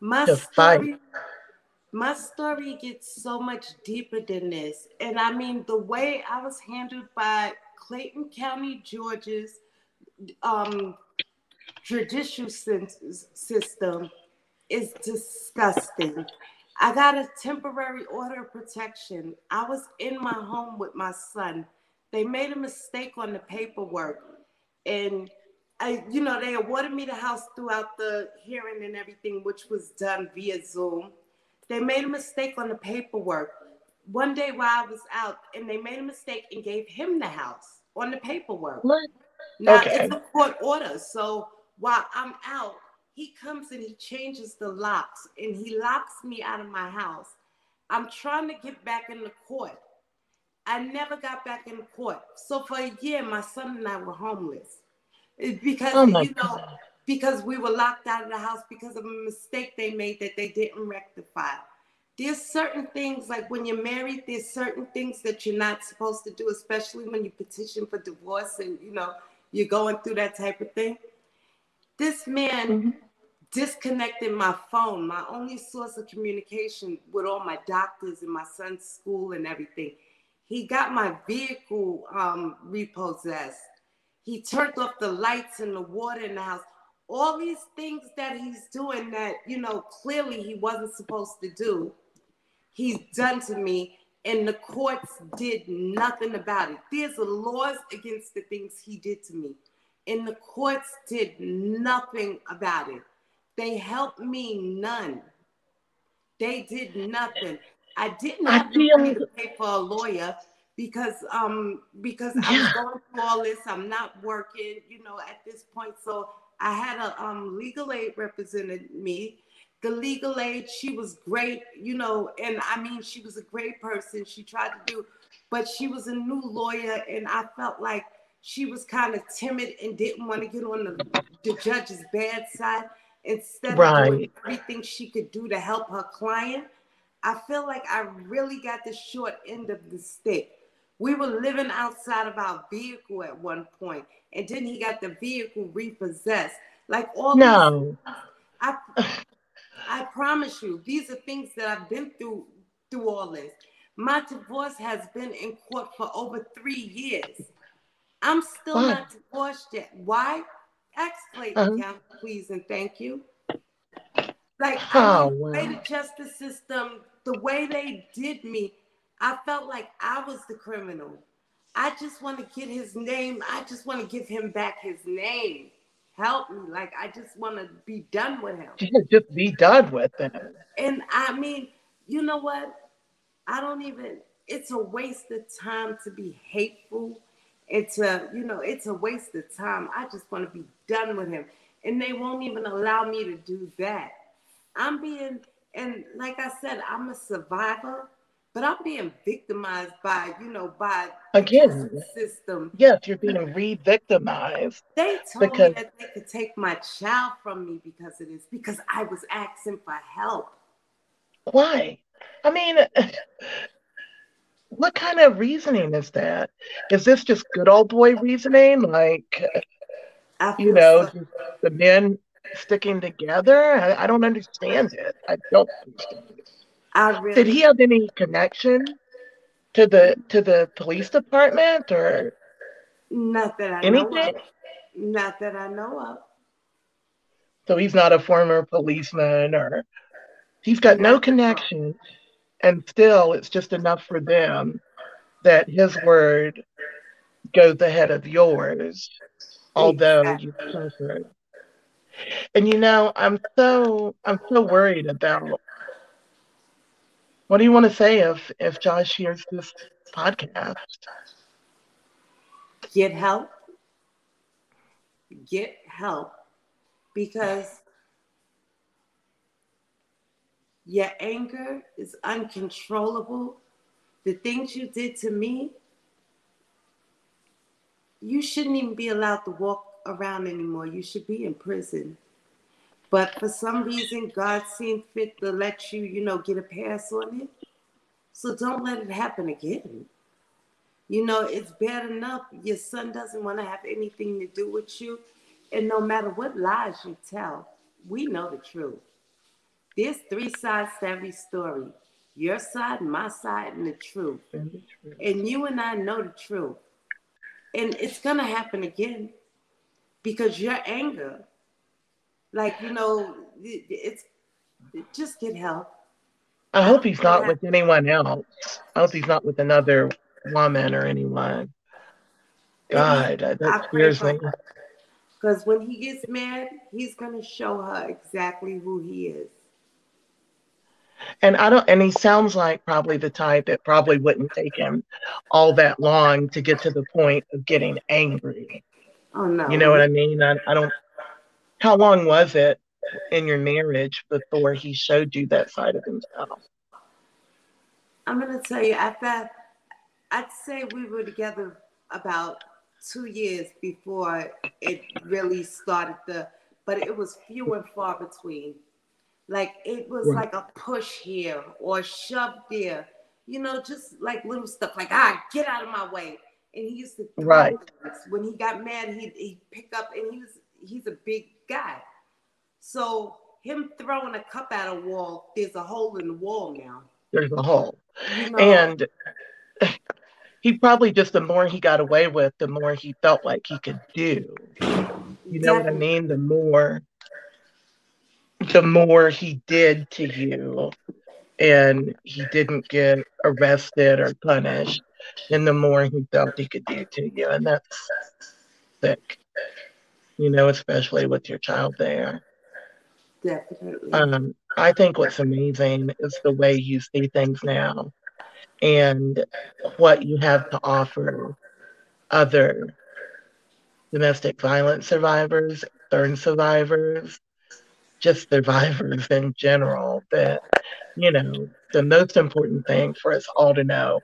my to story, fight. My story gets so much deeper than this. And I mean, the way I was handled by Clayton County, Georgia's um, judicial system is disgusting. I got a temporary order of protection. I was in my home with my son. They made a mistake on the paperwork and I, you know, they awarded me the house throughout the hearing and everything, which was done via Zoom. They made a mistake on the paperwork. One day while I was out, and they made a mistake and gave him the house on the paperwork. What? Now okay. it's a court order. So while I'm out, he comes and he changes the locks and he locks me out of my house. I'm trying to get back in the court. I never got back in court. So for a year, my son and I were homeless because oh you know God. because we were locked out of the house because of a mistake they made that they didn't rectify. There's certain things like when you're married, there's certain things that you're not supposed to do, especially when you petition for divorce and you know you're going through that type of thing. This man mm-hmm. disconnected my phone, my only source of communication with all my doctors and my son's school and everything he got my vehicle um, repossessed. He turned off the lights and the water in the house. All these things that he's doing that, you know, clearly he wasn't supposed to do, he's done to me. And the courts did nothing about it. There's laws against the things he did to me. And the courts did nothing about it. They helped me none. They did nothing. I didn't have the money to pay for a lawyer because um because yeah. I was going through all this. I'm not working, you know, at this point. So I had a um legal aid represented me. The legal aid, she was great, you know, and I mean she was a great person. She tried to do, but she was a new lawyer, and I felt like she was kind of timid and didn't want to get on the, the judge's bad side instead right. of doing everything she could do to help her client I feel like I really got the short end of the stick. We were living outside of our vehicle at one point, and then he got the vehicle repossessed. Like all no. These, I I promise you, these are things that I've been through through all this. My divorce has been in court for over three years. I'm still what? not divorced yet. Why? Clayton uh-huh. please and thank you. Like oh, I wow. the justice system the way they did me, I felt like I was the criminal. I just want to get his name. I just want to give him back his name. Help me. Like, I just want to be done with him. Just be done with him. And I mean, you know what? I don't even, it's a waste of time to be hateful. It's a, you know, it's a waste of time. I just want to be done with him. And they won't even allow me to do that. I'm being And like I said, I'm a survivor, but I'm being victimized by, you know, by again system. Yes, you're being re-victimized. They told because... me that they could take my child from me because of this, because I was asking for help. Why? I mean, what kind of reasoning is that? Is this just good old boy reasoning? Like, you know, so. the men sticking together? I, I, don't understand it. I don't understand it. I really Did he have any connection to the to the police department or not that I anything? Not that I know of. So he's not a former policeman or he's got no connection and still it's just enough for them that his word goes ahead of yours, although you suffered. And you know, I'm so I'm so worried about what do you want to say if if Josh hears this podcast? Get help. Get help because your anger is uncontrollable. The things you did to me, you shouldn't even be allowed to walk around anymore. You should be in prison. But for some reason, God seemed fit to let you, you know, get a pass on it. So don't let it happen again. You know, it's bad enough your son doesn't want to have anything to do with you. And no matter what lies you tell, we know the truth. There's three sides to every story your side, my side, and the truth. And, the truth. and you and I know the truth. And it's going to happen again because your anger, like, you know, it's just get help. I hope he's not with anyone else. I hope he's not with another woman or anyone. God, that scares me. Because when he gets mad, he's going to show her exactly who he is. And I don't, and he sounds like probably the type that probably wouldn't take him all that long to get to the point of getting angry. Oh no. You know what I mean? I, I don't. How long was it in your marriage before he showed you that side of himself? I'm gonna tell you. After I'd say we were together about two years before it really started the, but it was few and far between. Like it was right. like a push here or shove there, you know, just like little stuff like ah, get out of my way. And he used to right when he got mad, he'd, he'd pick up and he was he's a big guy. So him throwing a cup at a wall, there's a hole in the wall now. There's a hole. You know, and he probably just the more he got away with, the more he felt like he could do. You know Definitely. what I mean? The more the more he did to you and he didn't get arrested or punished, and the more he felt he could do to you. And that's sick, you know, especially with your child there. Definitely. Um, I think what's amazing is the way you see things now and what you have to offer other domestic violence survivors, burn survivors, just survivors in general that, you know, the most important thing for us all to know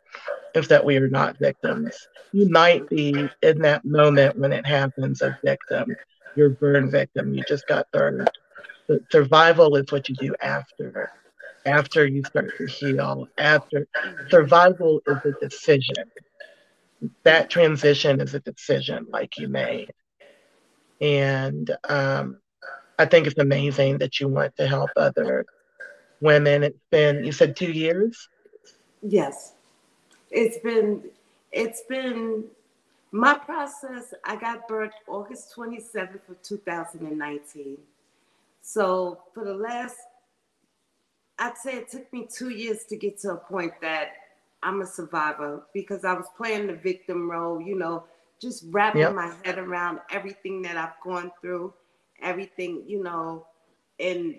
is that we are not victims. You might be in that moment when it happens a victim. You're burn victim. You just got burned. Survival is what you do after. After you start to heal. After survival is a decision. That transition is a decision like you made. And um, I think it's amazing that you want to help other women. It's been, you said two years? Yes. It's been, it's been my process. I got birthed August 27th of 2019. So for the last, I'd say it took me two years to get to a point that I'm a survivor because I was playing the victim role, you know, just wrapping yep. my head around everything that I've gone through everything, you know, and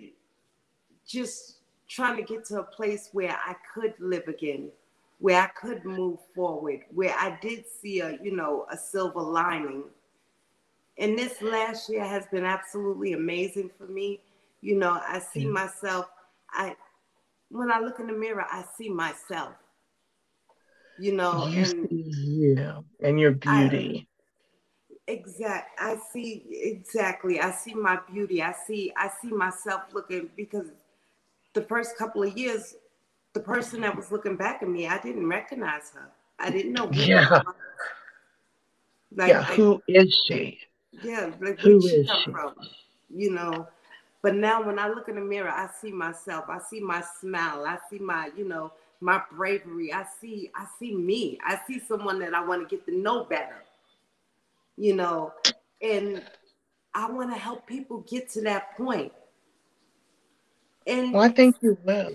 just trying to get to a place where I could live again, where I could move forward, where I did see a, you know, a silver lining. And this last year has been absolutely amazing for me. You know, I see mm. myself, I when I look in the mirror, I see myself. You know, you and you and your beauty. I, exact. I see exactly. I see my beauty. I see. I see myself looking because the first couple of years, the person that was looking back at me, I didn't recognize her. I didn't know. yeah. Like, yeah. Who is she? Yeah. Like, who is she? she? From? You know. But now when I look in the mirror, I see myself. I see my smile. I see my, you know, my bravery. I see, I see me. I see someone that I want to get to know better. You know, and I want to help people get to that point. And well, I think you will.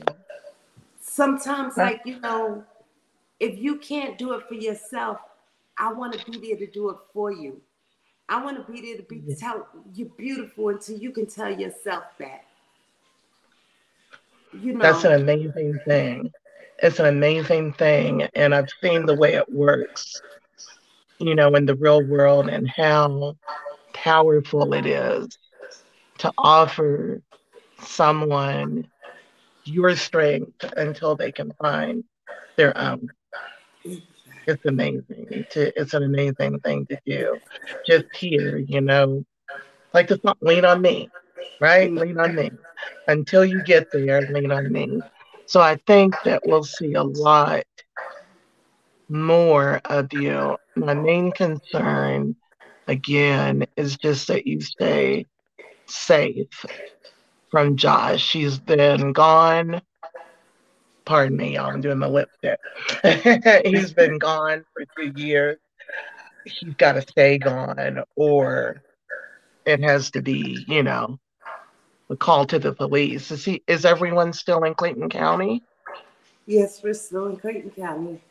Sometimes, like, you know, if you can't do it for yourself, I want to be there to do it for you. I want to be there to be yeah. tell you're beautiful until you can tell yourself that. You know, that's an amazing thing. It's an amazing thing, and I've seen the way it works. You know, in the real world, and how powerful it is to offer someone your strength until they can find their own it's amazing. To, it's an amazing thing to do. Just here, you know, like the song "Lean on Me," right? Lean on me. Until you get there, lean on me. So I think that we'll see a lot more of you. My main concern, again, is just that you stay safe from Josh. She's been gone pardon me, y'all, I'm doing my lipstick. He's been gone for two years. He's got to stay gone, or it has to be, you know, a call to the police. Is he? Is everyone still in Clayton County? Yes, we're still in Clayton County.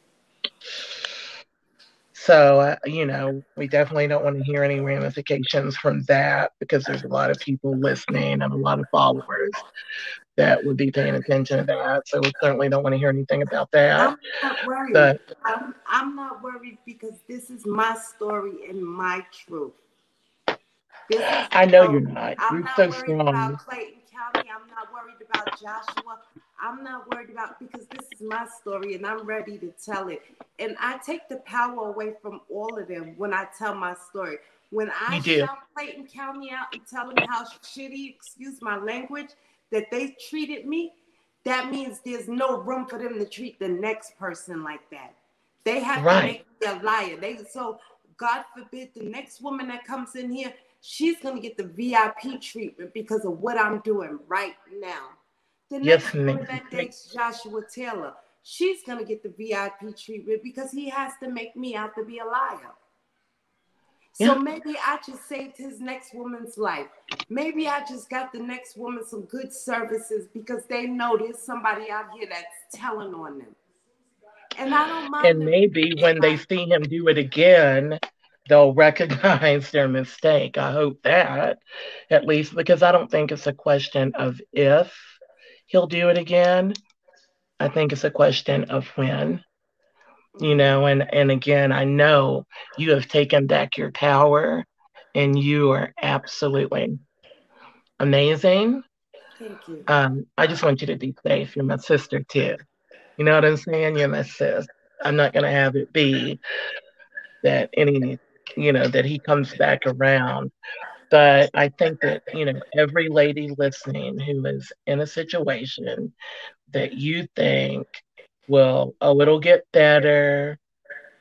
So, uh, you know, we definitely don't want to hear any ramifications from that because there's a lot of people listening and a lot of followers that would be paying attention to that. So we certainly don't want to hear anything about that. I'm not worried. But, I'm, I'm not worried because this is my story and my truth. I know you're not. I'm you're not so worried strong. about Clayton County. I'm not worried about Joshua. I'm not worried about because this is my story and I'm ready to tell it. And I take the power away from all of them when I tell my story. When I shout Clayton County out and tell them how shitty, excuse my language, that they treated me, that means there's no room for them to treat the next person like that. They have right. to make me a liar. They so God forbid the next woman that comes in here, she's gonna get the VIP treatment because of what I'm doing right now. The next yes, woman that dates Joshua Taylor, she's gonna get the VIP treatment because he has to make me out to be a liar. So maybe I just saved his next woman's life. Maybe I just got the next woman some good services because they know there's somebody out here that's telling on them. And I don't mind. And maybe when they see him do it again, they'll recognize their mistake. I hope that, at least, because I don't think it's a question of if he'll do it again. I think it's a question of when you know and and again i know you have taken back your power and you are absolutely amazing. Thank you. Um i just want you to be safe. You're my sister too. You know what i'm saying? You're my sis. I'm not going to have it be that any you know that he comes back around but i think that you know every lady listening who is in a situation that you think well, oh, it'll get better.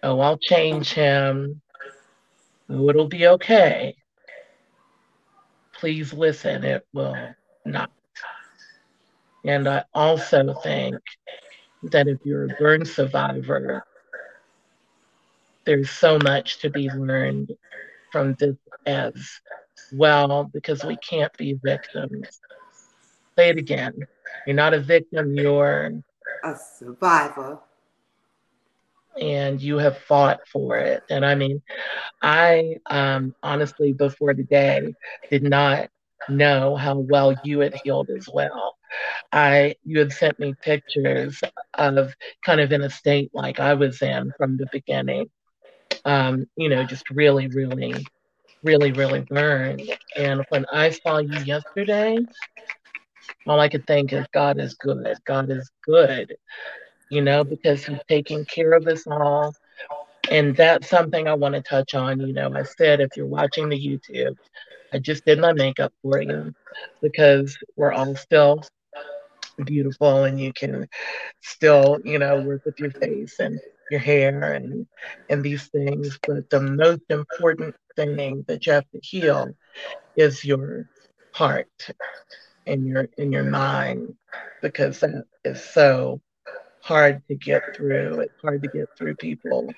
Oh, I'll change him. Oh, it'll be okay. Please listen, it will not. And I also think that if you're a burn survivor, there's so much to be learned from this as well because we can't be victims. Say it again. You're not a victim, you're a survivor. And you have fought for it. And I mean, I um, honestly, before today, did not know how well you had healed as well. I you had sent me pictures of kind of in a state like I was in from the beginning. Um, you know, just really, really, really, really burned. And when I saw you yesterday, all I could think is God is good. God is good, you know, because He's taking care of us all. And that's something I want to touch on. You know, I said if you're watching the YouTube, I just did my makeup for you because we're all still beautiful and you can still, you know, work with your face and your hair and and these things. But the most important thing that you have to heal is your heart and your in your mind because that is so hard to get through. It's hard to get through people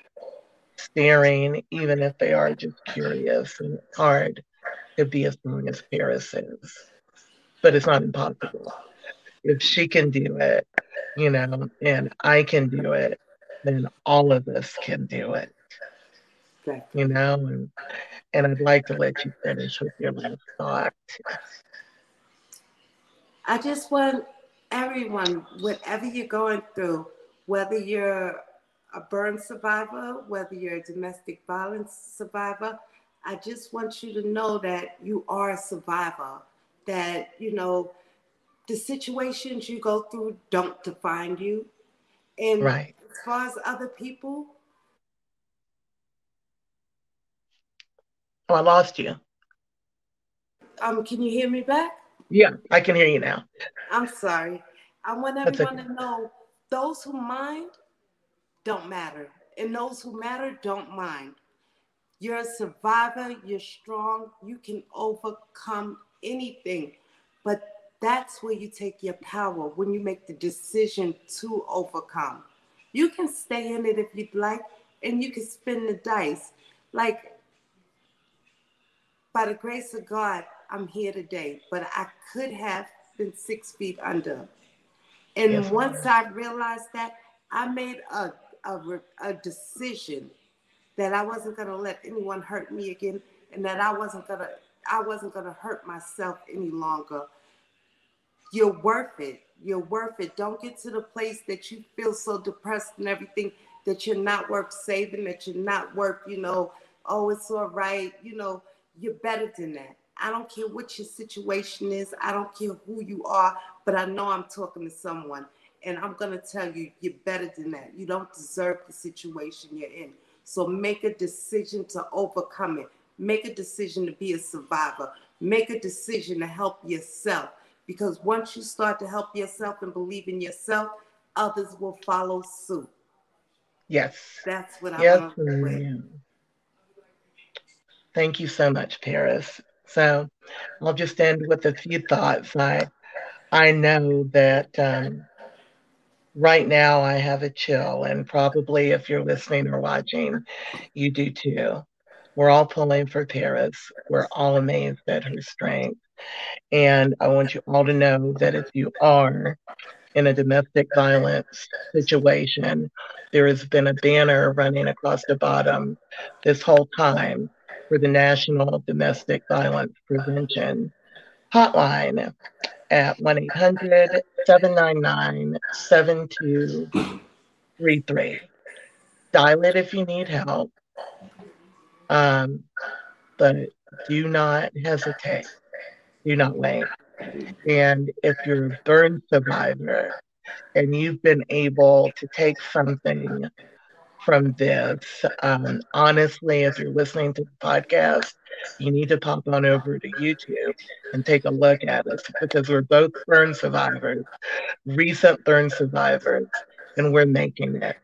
staring, even if they are just curious, and it's hard to be as strong as Paris is. But it's not impossible. If she can do it, you know, and I can do it, then all of us can do it. Okay. You know, and and I'd like to let you finish with your last thought. I just want everyone, whatever you're going through, whether you're a burn survivor, whether you're a domestic violence survivor, I just want you to know that you are a survivor, that, you know, the situations you go through don't define you. And right. As far as other people, Oh, I lost you. Um, can you hear me back? Yeah, I can hear you now. I'm sorry. I want everyone okay. to know those who mind don't matter, and those who matter don't mind. You're a survivor, you're strong, you can overcome anything. But that's where you take your power when you make the decision to overcome. You can stay in it if you'd like, and you can spin the dice. Like by the grace of God, I'm here today, but I could have been six feet under. And yes, once I realized that, I made a, a, a decision that I wasn't going to let anyone hurt me again and that I wasn't going to I wasn't going to hurt myself any longer. You're worth it. You're worth it. Don't get to the place that you feel so depressed and everything that you're not worth saving, that you're not worth, you know, oh, it's all right, you know, you're better than that. I don't care what your situation is. I don't care who you are, but I know I'm talking to someone. And I'm going to tell you, you're better than that. You don't deserve the situation you're in. So make a decision to overcome it. Make a decision to be a survivor. Make a decision to help yourself. Because once you start to help yourself and believe in yourself, others will follow suit. Yes. That's what I yes, want to Thank you so much, Paris. So I'll just end with a few thoughts. I I know that um, right now I have a chill, and probably if you're listening or watching, you do too. We're all pulling for Paris. We're all amazed at her strength. And I want you all to know that if you are in a domestic violence situation, there has been a banner running across the bottom this whole time for the National Domestic Violence Prevention Hotline at 1 800 799 7233. Dial it if you need help. Um, but do not hesitate. Do not wait. And if you're a burn survivor and you've been able to take something from this. Um, honestly, if you're listening to the podcast, you need to pop on over to YouTube and take a look at us because we're both burn survivors, recent burn survivors, and we're making it.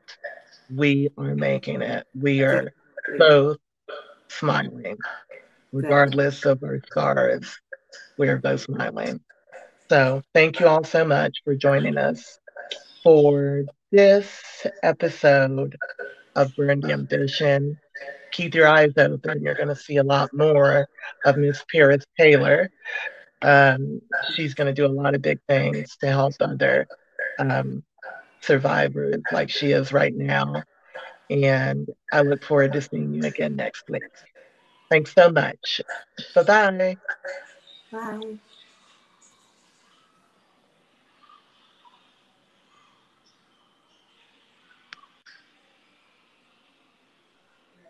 We are making it. We are both smiling, regardless of our scars. We are both smiling. So, thank you all so much for joining us for this episode of Burned Ambition. Keep your eyes open. You're going to see a lot more of Miss Paris Taylor. Um, she's going to do a lot of big things to help other um, survivors like she is right now. And I look forward to seeing you again next week. Thanks so much. Bye-bye. Bye.